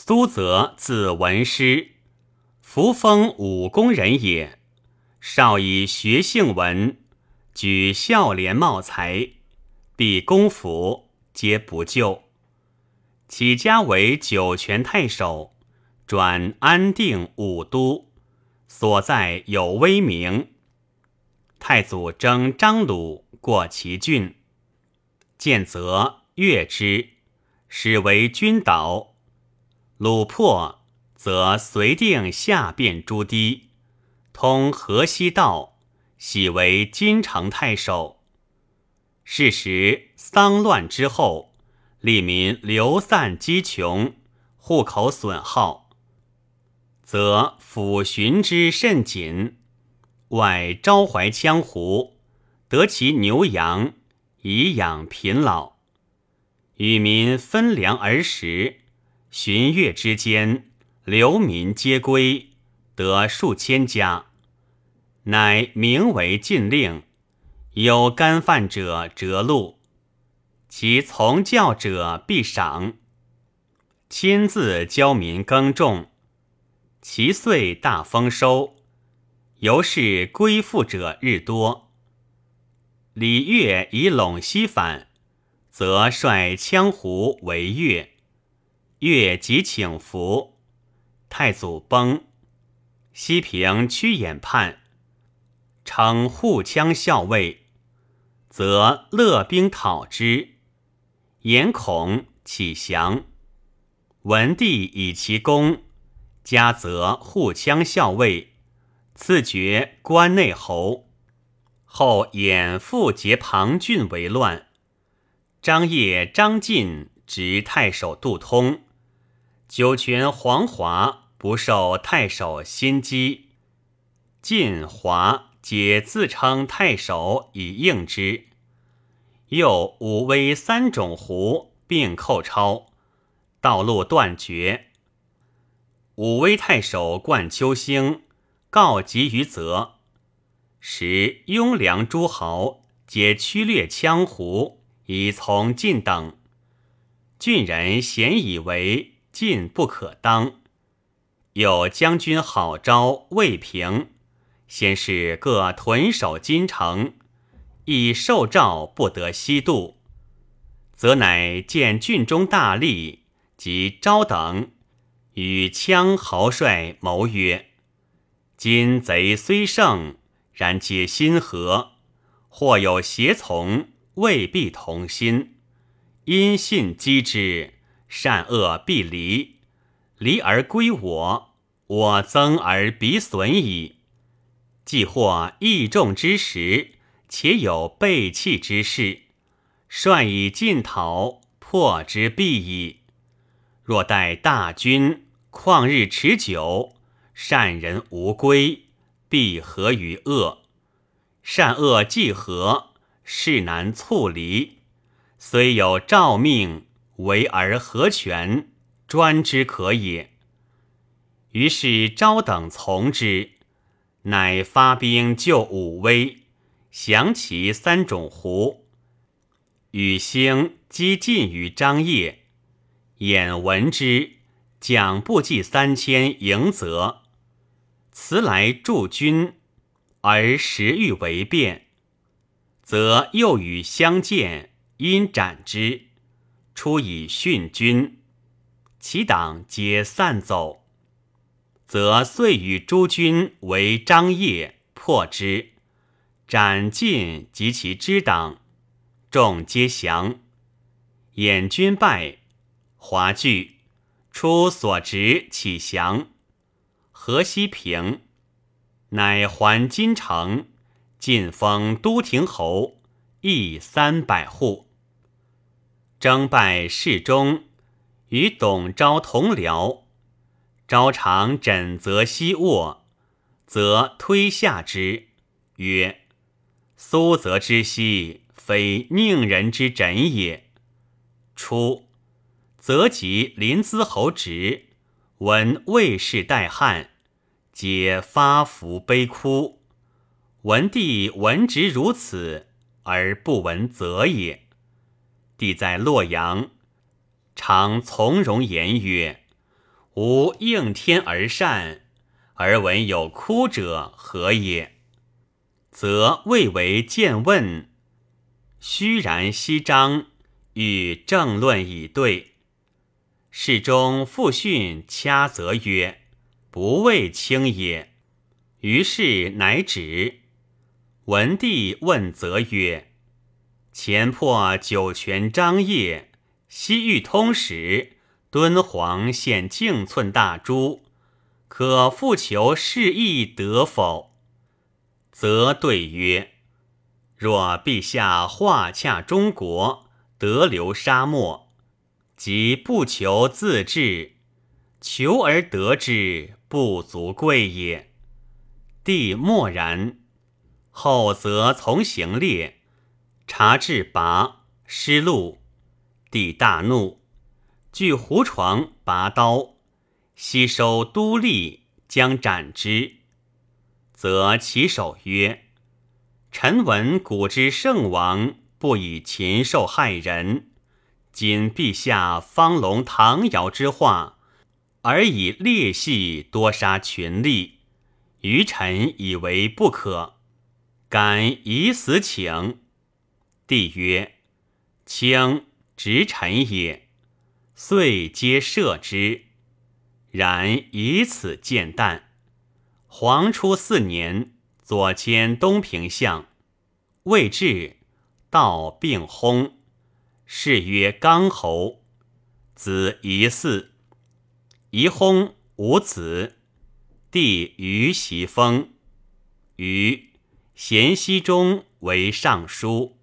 苏则字文师，扶风武功人也。少以学姓文，举孝廉茂才，必公府皆不就。起家为九泉太守，转安定武都，所在有威名。太祖征张鲁过其郡，见则悦之，使为君导。鲁破，则随定下便诸堤，通河西道，喜为金城太守。是时丧乱之后。利民流散饥穷，户口损耗，则抚寻之甚紧。外招怀羌胡，得其牛羊以养贫老，与民分粮而食。旬月之间，流民皆归，得数千家。乃名为禁令，有干犯者折禄。其从教者必赏，亲自教民耕种，其岁大丰收，由是归附者日多。李越以陇西反，则率羌胡为越，越即请服。太祖崩，西平屈衍叛，称护羌校尉，则勒兵讨之。言恐起降，文帝以其功，加责护羌校尉，赐爵关内侯。后衍复结庞俊为乱，张掖、张晋执太守杜通，九泉黄华不受太守心机，晋、华皆自称太守以应之。又武威三种胡并寇超，道路断绝。武威太守冠秋兴告急于泽，时雍凉诸豪皆驱掠羌胡以从晋等。郡人咸以为晋不可当。有将军好招魏平，先是各屯守金城。以受诏不得西渡，则乃见郡中大吏及昭等，与羌豪帅谋曰：“今贼虽胜，然皆心合，或有胁从，未必同心。因信击之，善恶必离。离而归我，我增而彼损矣。既或义众之时。”且有背弃之事，率以进讨，破之必矣。若待大军旷日持久，善人无归，必合于恶；善恶既合，事难促离。虽有诏命，为而何全？专之可也。于是昭等从之，乃发兵救武威。降其三种胡，与兴击晋于张掖，眼闻之，蒋部骑三千迎泽，辞来助军，而时欲为变，则又与相见，因斩之，出以训军，其党皆散走，则遂与诸军为张掖，破之。斩尽及其支党，众皆降。掩军败，华惧，出所执起降。河西平，乃还金城，晋封都亭侯，邑三百户。征拜侍中，与董昭同僚。昭常枕则西卧，则推下之，曰。苏则之息，非宁人之枕也。初，则及临淄侯职，闻魏氏代汉，皆发服悲哭。文帝闻之如此，而不闻则也。帝在洛阳，常从容言曰：“吾应天而善，而闻有哭者何也？则未为见问，虚然翕张，与正论以对。侍中复训掐责曰：“不谓轻也。”于是乃止。文帝问则曰：“前破九泉张掖，西域通使。”敦煌献径寸大珠，可复求示意得否？则对曰：若陛下化洽中国，得留沙漠，即不求自治，求而得之，不足贵也。帝默然。后则从行列，察至拔失路，帝大怒。据胡床拔刀，悉收都吏，将斩之。则其首曰：“臣闻古之圣王不以禽兽害人，今陛下方隆唐尧之化，而以劣戏多杀群吏，愚臣以为不可，敢以死请。”帝曰：“卿直臣也。”遂皆赦之，然以此见淡。黄初四年，左迁东平相，未至，道病薨，谥曰刚侯，子仪嗣。仪薨无子，弟于袭封，于咸熙中为尚书。